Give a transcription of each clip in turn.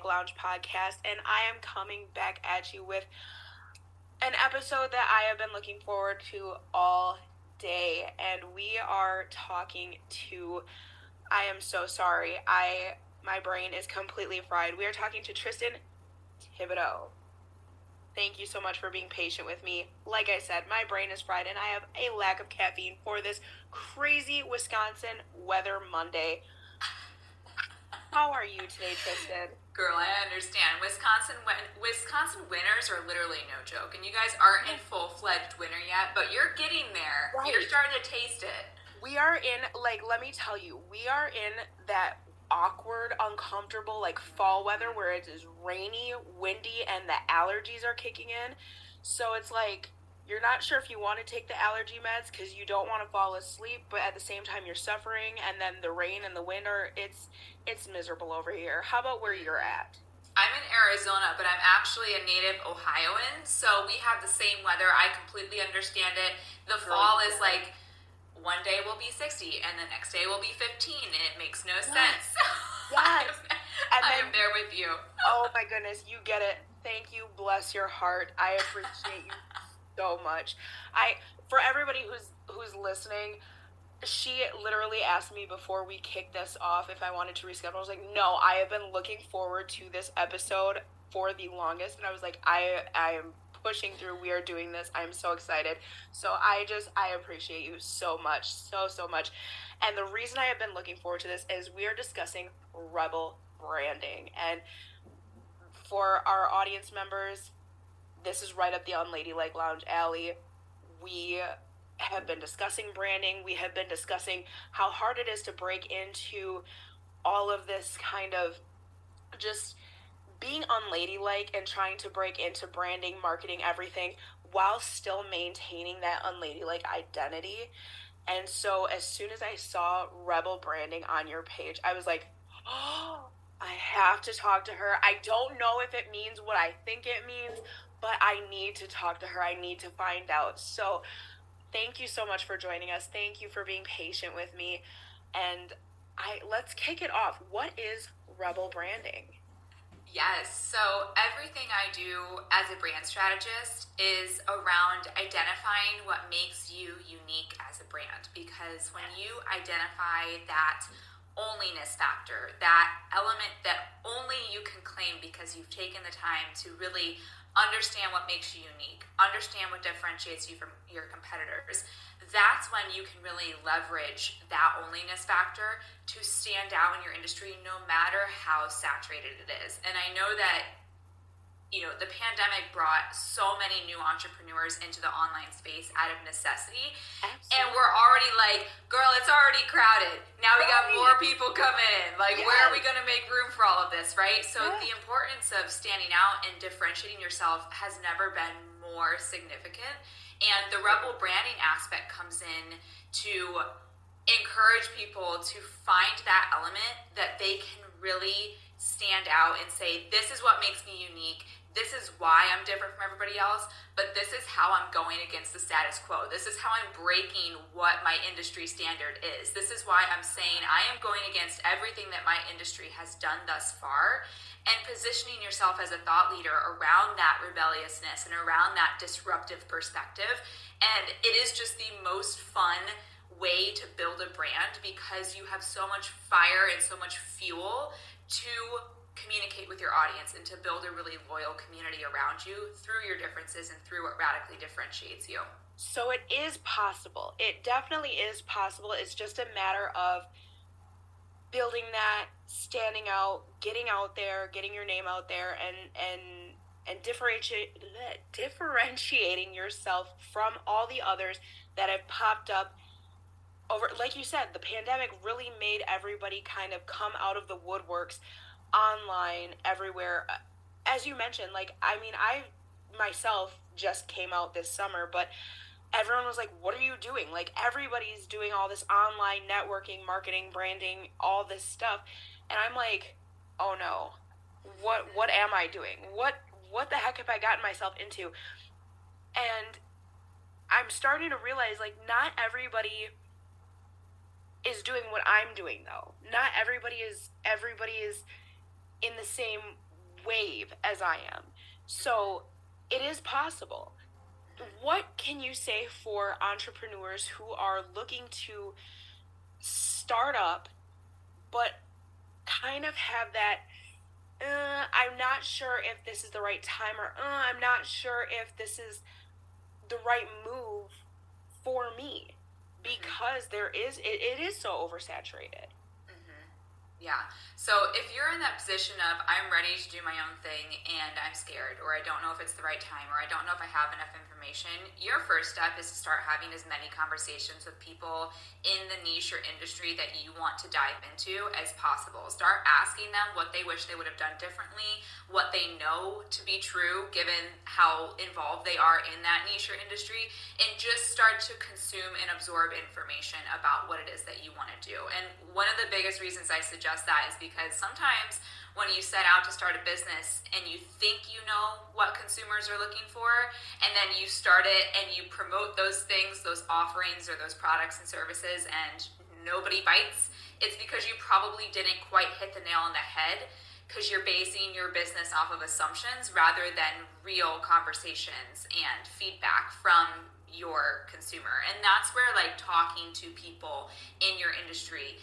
Unladylike Lounge podcast, and I am coming back at you with an episode that I have been looking forward to all day, and we are talking to. I am so sorry. I my brain is completely fried. We are talking to Tristan Thibodeau. Thank you so much for being patient with me. Like I said, my brain is fried and I have a lack of caffeine for this crazy Wisconsin weather Monday. How are you today, Tristan? Girl, I understand. Wisconsin win- Wisconsin winters are literally no joke, and you guys aren't in full fledged winter yet, but you're getting there. Right. You're starting to taste it. We are in, like, let me tell you, we are in that awkward, uncomfortable, like, fall weather where it is rainy, windy, and the allergies are kicking in. So it's like, you're not sure if you want to take the allergy meds because you don't want to fall asleep, but at the same time you're suffering, and then the rain and the wind are, it's, it's miserable over here. How about where you're at? I'm in Arizona, but I'm actually a native Ohioan, so we have the same weather. I completely understand it. The Girl, fall is yeah. like one day will be 60 and the next day will be 15 and it makes no sense. Yes. I'm, And I then- am there with you. Oh my goodness, you get it. Thank you. Bless your heart. I appreciate you so much. I for everybody who's who's listening, she literally asked me before we kicked this off if I wanted to reschedule. I was like, "No, I have been looking forward to this episode for the longest." And I was like, "I I am pushing through. We are doing this. I'm so excited." So I just I appreciate you so much. So so much. And the reason I have been looking forward to this is we are discussing rebel branding and for our audience members, this is right up the Unladylike Lounge alley. We have been discussing branding. We have been discussing how hard it is to break into all of this kind of just being unladylike and trying to break into branding, marketing, everything while still maintaining that unladylike identity. And so as soon as I saw Rebel branding on your page, I was like, oh, I have to talk to her. I don't know if it means what I think it means, but I need to talk to her. I need to find out. So, thank you so much for joining us. Thank you for being patient with me. And I let's kick it off. What is Rebel branding? Yes. So everything I do as a brand strategist is around identifying what makes you unique as a brand. Because when you identify that onlyness factor, that element that only you can claim because you've taken the time to really understand what makes you unique, understand what differentiates you from your competitors, that's when you can really leverage that onlyness factor to stand out in your industry no matter how saturated it is. And I know that you know, the pandemic brought so many new entrepreneurs into the online space out of necessity. And we're already like, girl, it's already crowded. Now we got more people coming in. Like, where are we going to make room for all of this, right? So, the importance of standing out and differentiating yourself has never been more significant. And the rebel branding aspect comes in to encourage people to find that element that they can really stand out and say, this is what makes me unique. This is why I'm different from everybody else, but this is how I'm going against the status quo. This is how I'm breaking what my industry standard is. This is why I'm saying I am going against everything that my industry has done thus far and positioning yourself as a thought leader around that rebelliousness and around that disruptive perspective. And it is just the most fun way to build a brand because you have so much fire and so much fuel to communicate with your audience and to build a really loyal community around you through your differences and through what radically differentiates you. So it is possible. It definitely is possible. It's just a matter of building that, standing out, getting out there, getting your name out there and and and differentiate differentiating yourself from all the others that have popped up over like you said, the pandemic really made everybody kind of come out of the woodworks online everywhere. Uh, as you mentioned, like I mean, I myself just came out this summer, but everyone was like, What are you doing? Like, everybody's doing all this online networking, marketing, branding, all this stuff. And I'm like, Oh no, what what am I doing? What what the heck have I gotten myself into? And I'm starting to realize like not everybody is doing what I'm doing though. Not everybody is everybody is in the same wave as I am. So it is possible. What can you say for entrepreneurs who are looking to start up but kind of have that uh, I'm not sure if this is the right time or uh, I'm not sure if this is the right move for me because there is it, it is so oversaturated. Yeah. So if you're in that position of I'm ready to do my own thing and I'm scared or I don't know if it's the right time or I don't know if I have enough information, your first step is to start having as many conversations with people in the niche or industry that you want to dive into as possible. Start asking them what they wish they would have done differently, what they know to be true given how involved they are in that niche or industry, and just start to consume and absorb information about what it is that you want to do. And one of the biggest reasons I suggest that is because sometimes when you set out to start a business and you think you know what consumers are looking for, and then you start it and you promote those things, those offerings, or those products and services, and nobody bites, it's because you probably didn't quite hit the nail on the head because you're basing your business off of assumptions rather than real conversations and feedback from your consumer. And that's where like talking to people in your industry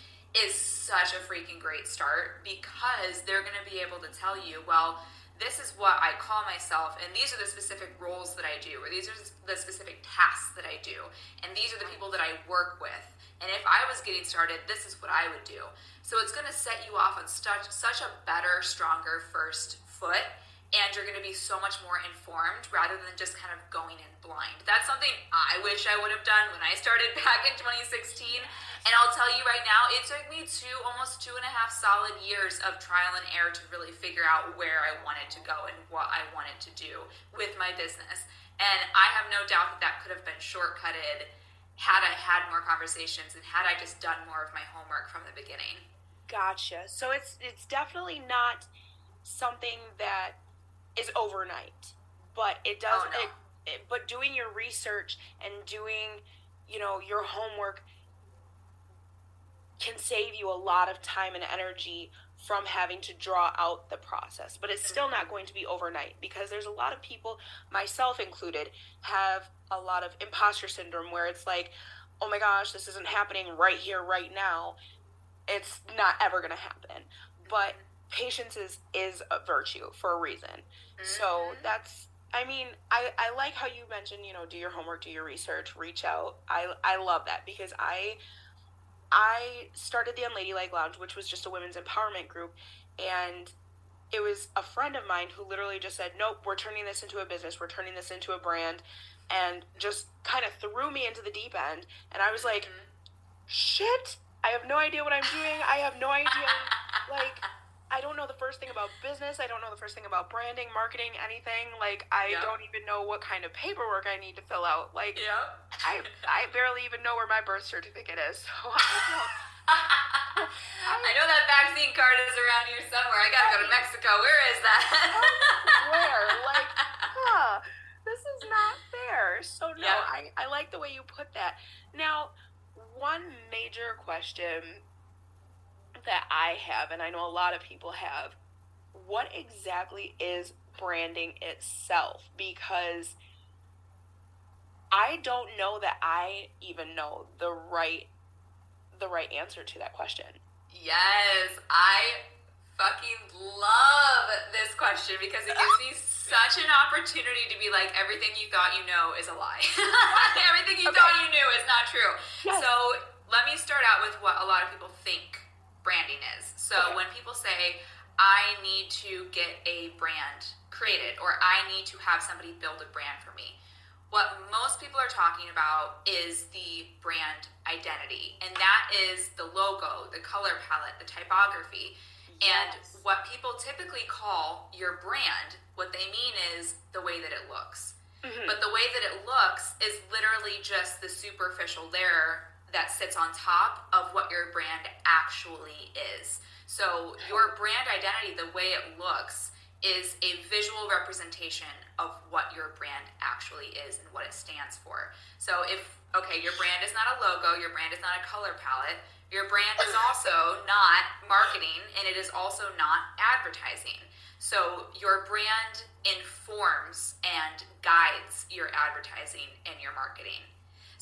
is such a freaking great start because they're going to be able to tell you, well, this is what I call myself, and these are the specific roles that I do, or these are the specific tasks that I do, and these are the people that I work with. And if I was getting started, this is what I would do. So it's going to set you off on such such a better, stronger first foot and you're going to be so much more informed rather than just kind of going in blind. That's something I wish I would have done when I started back in 2016. And I'll tell you right now, it took me two, almost two and a half solid years of trial and error to really figure out where I wanted to go and what I wanted to do with my business. And I have no doubt that that could have been shortcutted had I had more conversations and had I just done more of my homework from the beginning. Gotcha. So it's it's definitely not something that is overnight, but it does. Oh, no. it, it, but doing your research and doing, you know, your homework can save you a lot of time and energy from having to draw out the process. But it's still not mm-hmm. going to be overnight because there's a lot of people, myself included, have a lot of imposter syndrome where it's like, oh my gosh, this isn't happening right here, right now. It's not ever going to happen. But patience is is a virtue for a reason. Mm-hmm. So that's I mean, I, I like how you mentioned, you know, do your homework, do your research, reach out. I I love that because I I started the Unladylike Lounge, which was just a women's empowerment group, and it was a friend of mine who literally just said, "Nope, we're turning this into a business. We're turning this into a brand," and just kind of threw me into the deep end. And I was like, mm-hmm. "Shit! I have no idea what I'm doing. I have no idea like." I don't know the first thing about business. I don't know the first thing about branding, marketing, anything. Like I yep. don't even know what kind of paperwork I need to fill out. Like yep. I I barely even know where my birth certificate is. So I don't I know that vaccine card is around here somewhere. I gotta go to Mexico. Where is that? Oh, where? Like, huh, this is not fair. So no, yep. I, I like the way you put that. Now, one major question that I have, and I know a lot of people have, what exactly is branding itself? Because I don't know that I even know the right the right answer to that question. Yes, I fucking love this question because it gives me such an opportunity to be like everything you thought you know is a lie. everything you okay. thought you knew is not true. Yes. So let me start out with what a lot of people think branding is. So okay. when people say, I need to get a brand created or I need to have somebody build a brand for me, what most people are talking about is the brand identity. And that is the logo, the color palette, the typography. Yes. And what people typically call your brand, what they mean is the way that it looks. Mm-hmm. But the way that it looks is literally just the superficial layer that sits on top of what your brand actually is. So your brand identity, the way it looks, is a visual representation of what your brand actually is and what it stands for. So if okay, your brand is not a logo, your brand is not a color palette, your brand is also not marketing and it is also not advertising. So your brand informs and guides your advertising and your marketing.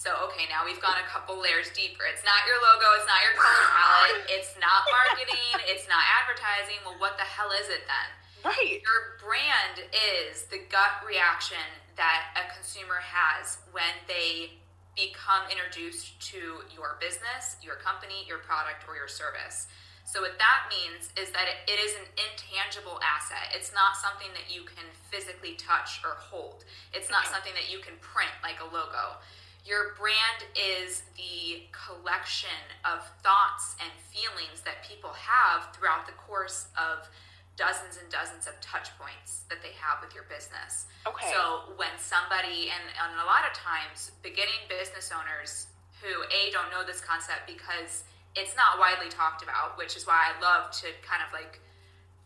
So okay, now we've gone a couple layers deeper. It's not your logo, it's not your color palette, it's not marketing, it's not advertising. Well, what the hell is it then? Right. Your brand is the gut reaction that a consumer has when they become introduced to your business, your company, your product, or your service. So, what that means is that it is an intangible asset. It's not something that you can physically touch or hold, it's not mm-hmm. something that you can print like a logo. Your brand is the collection of thoughts and feelings that people have throughout the course of dozens and dozens of touch points that they have with your business. Okay. So when somebody, and, and a lot of times, beginning business owners who a don't know this concept because it's not widely talked about, which is why I love to kind of like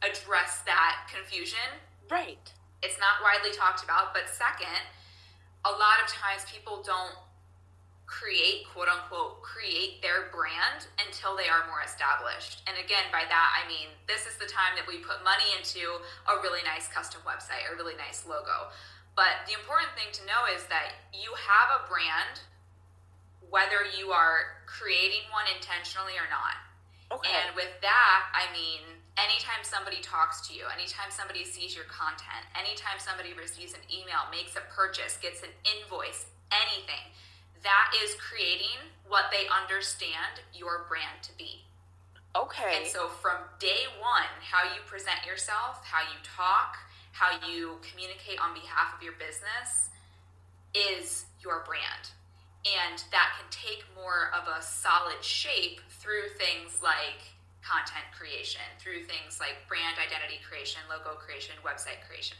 address that confusion. Right. It's not widely talked about, but second, a lot of times people don't create quote unquote create their brand until they are more established. And again by that i mean this is the time that we put money into a really nice custom website a really nice logo. But the important thing to know is that you have a brand whether you are creating one intentionally or not. Okay. and with that i mean anytime somebody talks to you anytime somebody sees your content anytime somebody receives an email makes a purchase gets an invoice anything that is creating what they understand your brand to be. Okay. And so from day one, how you present yourself, how you talk, how you communicate on behalf of your business is your brand. And that can take more of a solid shape through things like content creation, through things like brand identity creation, logo creation, website creation.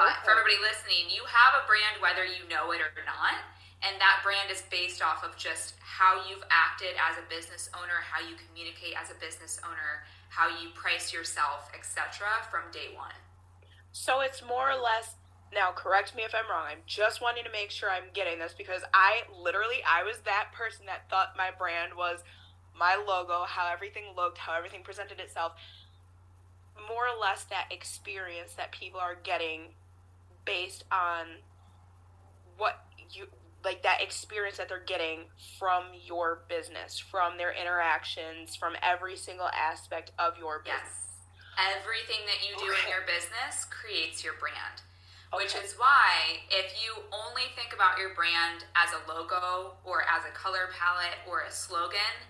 But okay. for everybody listening, you have a brand whether you know it or not and that brand is based off of just how you've acted as a business owner how you communicate as a business owner how you price yourself etc from day one. So it's more or less now correct me if i'm wrong i'm just wanting to make sure i'm getting this because i literally i was that person that thought my brand was my logo how everything looked how everything presented itself. More or less that experience that people are getting based on what you like that experience that they're getting from your business, from their interactions, from every single aspect of your business. Yes. Everything that you do okay. in your business creates your brand. Okay. Which is why if you only think about your brand as a logo or as a color palette or a slogan,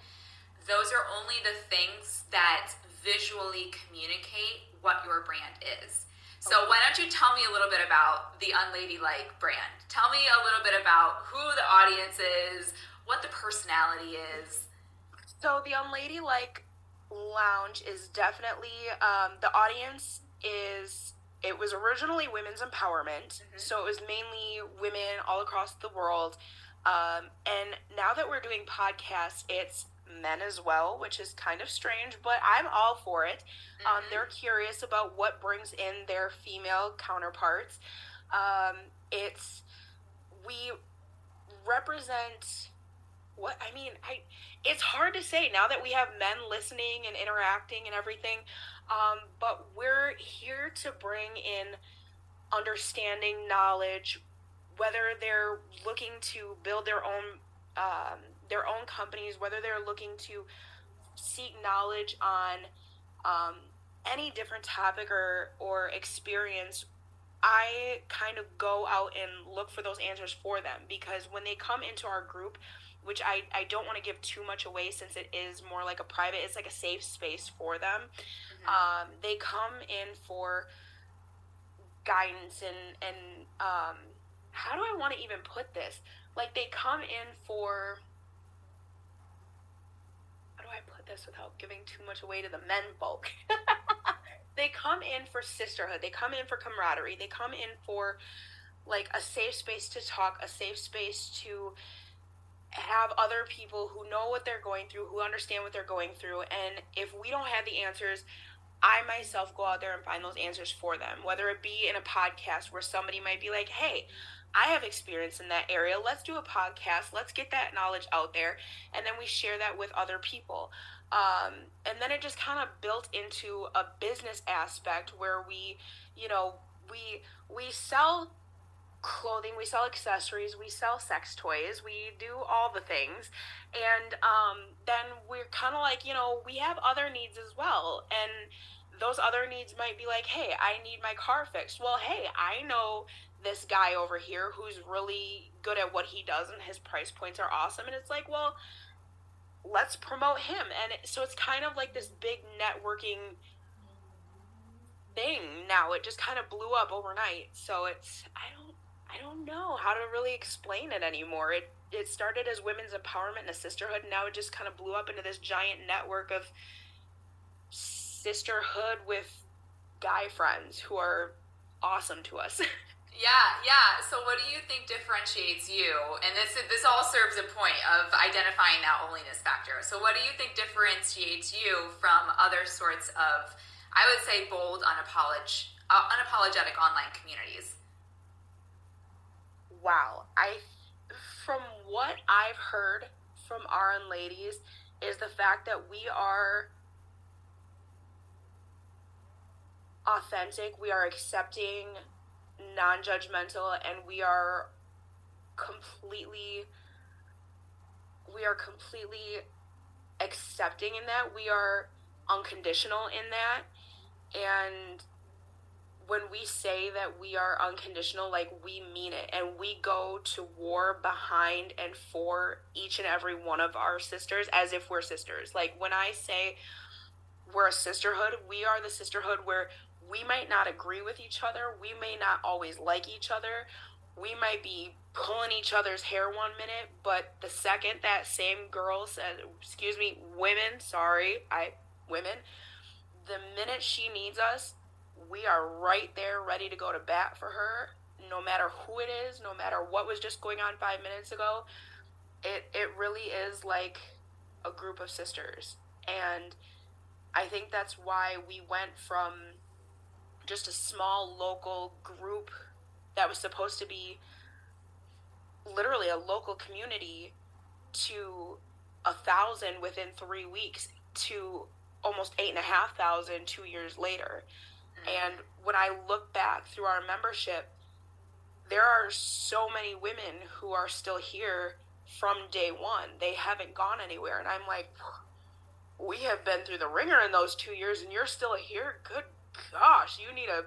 those are only the things that visually communicate what your brand is. So why don't you tell me a little bit about the Unladylike brand? Tell me a little bit about who the audience is, what the personality is. So the Unladylike Lounge is definitely um, the audience is it was originally women's empowerment, mm-hmm. so it was mainly women all across the world. Um, and now that we're doing podcasts, it's men as well, which is kind of strange, but I'm all for it. Um, mm-hmm. Um, they're curious about what brings in their female counterparts. Um, it's we represent what I mean. I it's hard to say now that we have men listening and interacting and everything. Um, but we're here to bring in understanding, knowledge, whether they're looking to build their own um, their own companies, whether they're looking to seek knowledge on um, any different topic or or experience I kind of go out and look for those answers for them because when they come into our group, which I, I don't want to give too much away since it is more like a private, it's like a safe space for them. Mm-hmm. Um, they come in for guidance and, and um, how do I want to even put this? Like they come in for I put this without giving too much away to the men bulk? they come in for sisterhood. They come in for camaraderie. They come in for like a safe space to talk, a safe space to have other people who know what they're going through, who understand what they're going through. And if we don't have the answers, I myself go out there and find those answers for them, whether it be in a podcast where somebody might be like, hey, I have experience in that area. Let's do a podcast. Let's get that knowledge out there. And then we share that with other people. Um, and then it just kind of built into a business aspect where we, you know, we we sell clothing, we sell accessories, we sell sex toys, we do all the things. And um, then we're kind of like, you know, we have other needs as well. And those other needs might be like, hey, I need my car fixed. Well, hey, I know this guy over here who's really good at what he does and his price points are awesome. And it's like, well, let's promote him. And it, so it's kind of like this big networking thing now. It just kind of blew up overnight. So it's, I don't, I don't know how to really explain it anymore. It, it started as women's empowerment and a sisterhood. And now it just kind of blew up into this giant network of sisterhood with guy friends who are awesome to us. Yeah, yeah. So, what do you think differentiates you? And this this all serves a point of identifying that onlyness factor. So, what do you think differentiates you from other sorts of, I would say, bold, unapolog- uh, unapologetic online communities? Wow, I from what I've heard from our unladies is the fact that we are authentic, we are accepting non-judgmental and we are completely we are completely accepting in that. We are unconditional in that. And when we say that we are unconditional like we mean it. And we go to war behind and for each and every one of our sisters as if we're sisters. Like when i say we're a sisterhood we are the sisterhood where we might not agree with each other. We may not always like each other. We might be pulling each other's hair one minute, but the second that same girl says, excuse me, women, sorry, I, women, the minute she needs us, we are right there ready to go to bat for her, no matter who it is, no matter what was just going on five minutes ago. It, it really is like a group of sisters. And I think that's why we went from just a small local group that was supposed to be literally a local community to a thousand within three weeks to almost eight and a half thousand two years later. Mm-hmm. And when I look back through our membership, there are so many women who are still here from day one. They haven't gone anywhere. And I'm like, we have been through the ringer in those two years and you're still here. Good gosh, you need a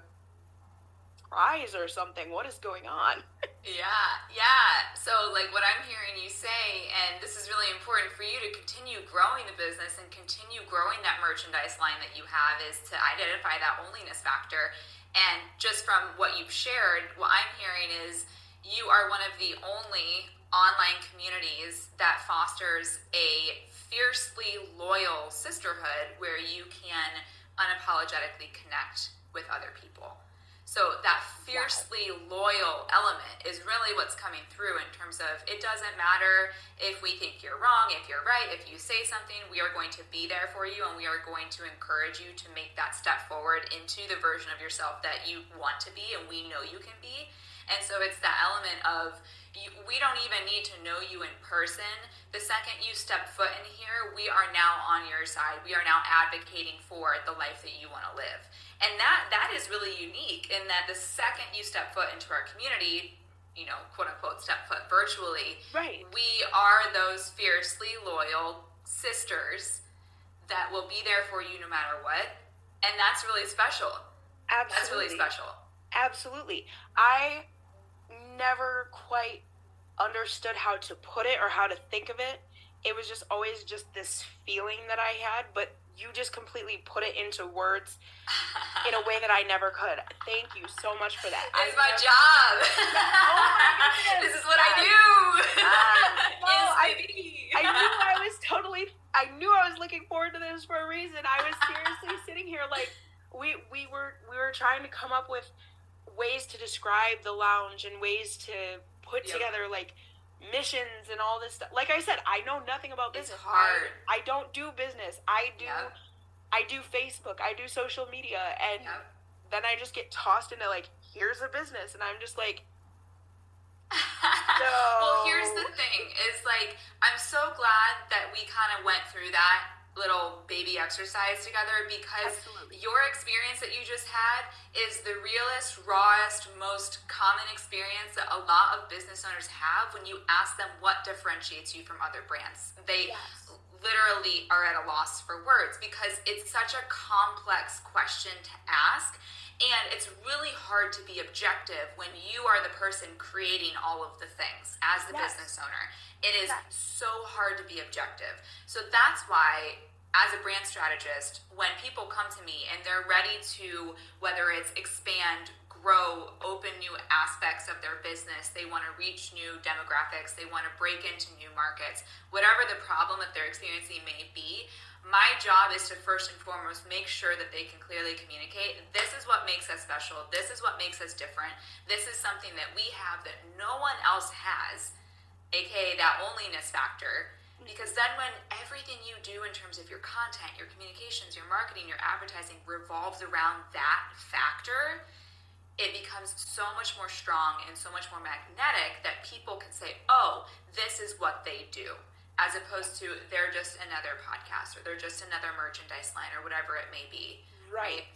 prize or something. What is going on? yeah, yeah. So, like, what I'm hearing you say, and this is really important for you to continue growing the business and continue growing that merchandise line that you have, is to identify that onlyness factor. And just from what you've shared, what I'm hearing is you are one of the only online communities that fosters a fiercely loyal sisterhood where you can unapologetically connect with other people. So that fiercely loyal element is really what's coming through in terms of it doesn't matter if we think you're wrong, if you're right, if you say something, we are going to be there for you and we are going to encourage you to make that step forward into the version of yourself that you want to be and we know you can be. And so it's that element of you, we don't even need to know you in person. The second you step foot in here, we are now on your side. We are now advocating for the life that you want to live. And that that is really unique in that the second you step foot into our community, you know, quote unquote step foot virtually, right. we are those fiercely loyal sisters that will be there for you no matter what. And that's really special. Absolutely. That's really special. Absolutely. I never quite understood how to put it or how to think of it. It was just always just this feeling that I had, but you just completely put it into words in a way that I never could. Thank you so much for that. It's I my never... job. oh my goodness. This is what I do. Um, well, I, I knew I was totally I knew I was looking forward to this for a reason. I was seriously sitting here like we we were we were trying to come up with ways to describe the lounge and ways to put Yep. together like missions and all this stuff. Like I said, I know nothing about It's business. hard. I, I don't do business. I do. I do Facebook. I do social media and then I just get tossed into like here's a business and I'm just like no. well, here's the thing: is like I'm so glad that we kind of went through that little baby exercise together because Absolutely. your experience that you just had is the realest, rawest, most common experience that a lot of business owners have when you ask them what differentiates you from other brands. They Yes. literally are at a loss for words because it's such a complex question to ask and it's really hard to be objective when you are the person creating all of the things as the Yes. business owner. It is Yes. so hard to be objective. So that's why as a brand strategist, when people come to me and they're ready to whether it's expand, grow, open new aspects of their business, they want to reach new demographics, they want to break into new markets, whatever the problem that they're experiencing may be, my job is to first and foremost make sure that they can clearly communicate this is what makes us special, this is what makes us different, this is something that we have that no one else has, aka that onlyness factor. Mm-hmm. Because then, when everything you do in terms of your content, your communications, your marketing, your advertising revolves around that factor, it becomes so much more strong and so much more magnetic that people can say, oh, this is what they do, as opposed to they're just another podcast or they're just another merchandise line or whatever it may be. Right.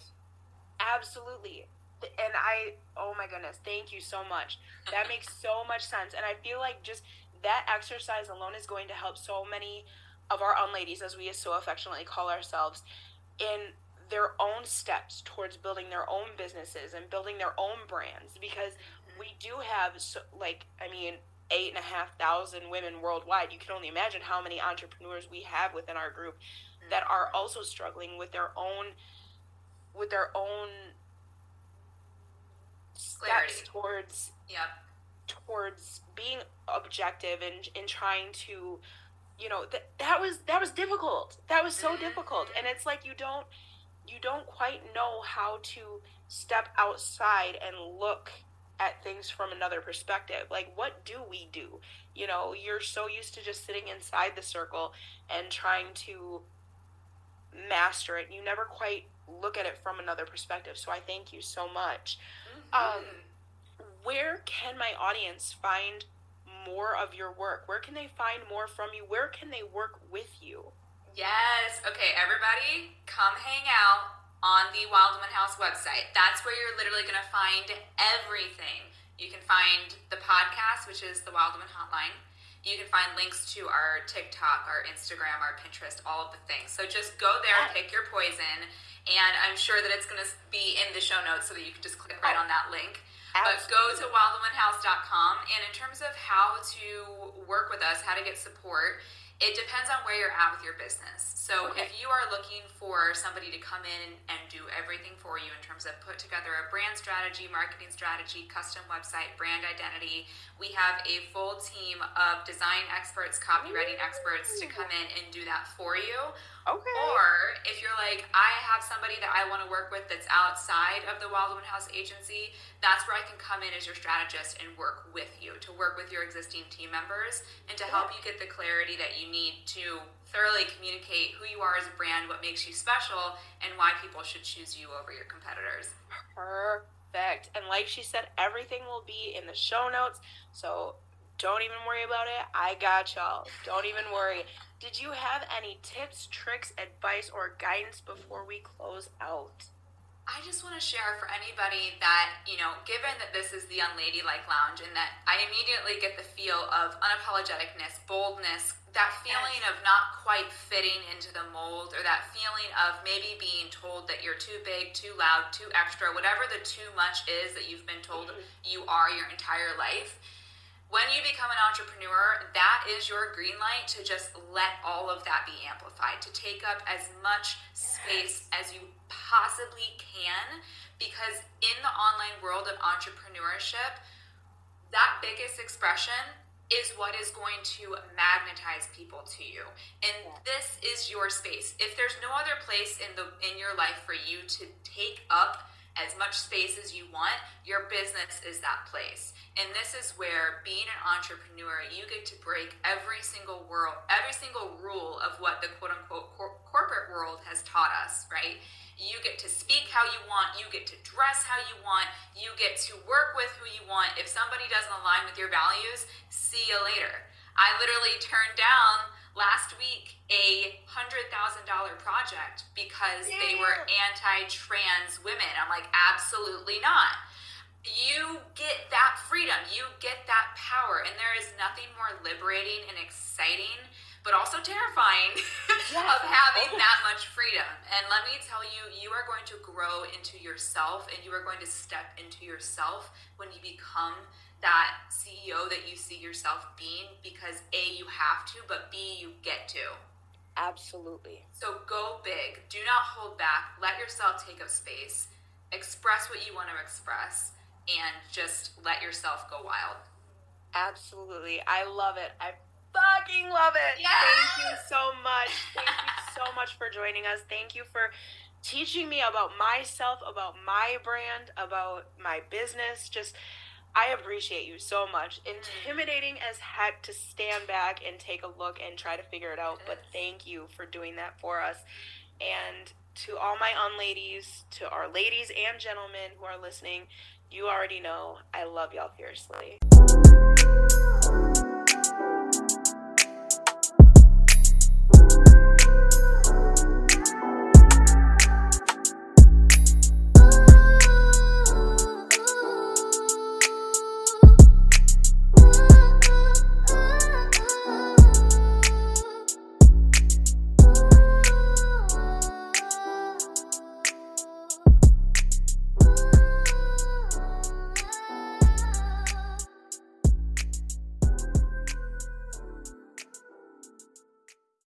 Absolutely. And I, oh my goodness, thank you so much. That makes so much sense. And I feel like just that exercise alone is going to help so many of our unladies, as we so affectionately call ourselves, in their own steps towards building their own businesses and building their own brands. Because we do have, so, like, I mean, eight and a half thousand women worldwide. You can only imagine how many entrepreneurs we have within our group mm. that are also struggling with their own with their own steps Clarity. towards Yep. towards being objective and in trying to you know that that was that was difficult that was so mm-hmm. difficult and it's like you don't you don't quite know how to step outside and look at things from another perspective like what do we do you know you're so used to just sitting inside the circle and trying to master it you never quite look at it from another perspective so i thank you so much Um, where can my audience find more of your work? Where can they find more from you? Where can they work with you? Yes. Okay, everybody, come hang out on the Wild Womn Haus website. That's where you're literally going to find everything. You can find the podcast, which is the Wild Woman Hotline. You can find links to our TikTok, our Instagram, our Pinterest, all of the things. So just go there, pick your poison, and I'm sure that it's going to be in the show notes so that you can just click right oh. on that link. But go to wildwomnhaus.com, and in terms of how to work with us, how to get support, it depends on where you're at with your business. So Okay. if you are looking for somebody to come in and do everything for you in terms of put together a brand strategy, marketing strategy, custom website, brand identity, we have a full team of design experts, copywriting experts to come in and do that for you. Okay. Or if you're like, I have somebody that I want to work with that's outside of the Wild Womn Haus agency, that's where I can come in as your strategist and work with you, to work with your existing team members and to help you get the clarity that you need to thoroughly communicate who you are as a brand, what makes you special, and why people should choose you over your competitors. Perfect. And like she said, everything will be in the show notes. So don't even worry about it. I got y'all. Don't even worry. Did you have any tips, tricks, advice, or guidance before we close out? I just want to share for anybody that, you know, given that this is the Unladylike Lounge and that I immediately get the feel of unapologeticness, boldness, that feeling of not quite fitting into the mold or that feeling of maybe being told that you're too big, too loud, too extra, whatever the too much is that you've been told mm-hmm. you are your entire life. When you become an entrepreneur, that is your green light to just let all of that be amplified, to take up as much space as you possibly can. Because in the online world of entrepreneurship, that biggest expression is what is going to magnetize people to you. And this is your space. If there's no other place in the in your life for you to take up as much space as you want, your business is that place. And this is where being an entrepreneur, you get to break every single world, every single rule of what the quote unquote cor- corporate world has taught us, right? You get to speak how you want, you get to dress how you want, you get to work with who you want. If somebody doesn't align with your values, see you later. I literally turned down last week a hundred thousand dollar project because they were anti-trans women. I'm like, absolutely not. You get that freedom, you get that power, and there is nothing more liberating and exciting, but also terrifying yes, of having oh. that much freedom. And let me tell you, you are going to grow into yourself and you are going to step into yourself when you become that CEO that you see yourself being because A, you have to, but B, you get to. Absolutely. So go big. Do not hold back. Let yourself take up space. Express what you want to express and just let yourself go wild. Absolutely. I love it. I fucking love it. Yes! Thank you so much. Thank you so much for joining us. Thank you for teaching me about myself, about my brand, about my business. Just I appreciate you so much. Mm. Intimidating as heck to stand back and take a look and try to figure it out, but thank you for doing that for us. And to all my unladies, to our ladies and gentlemen who are listening, you already know I love y'all fiercely.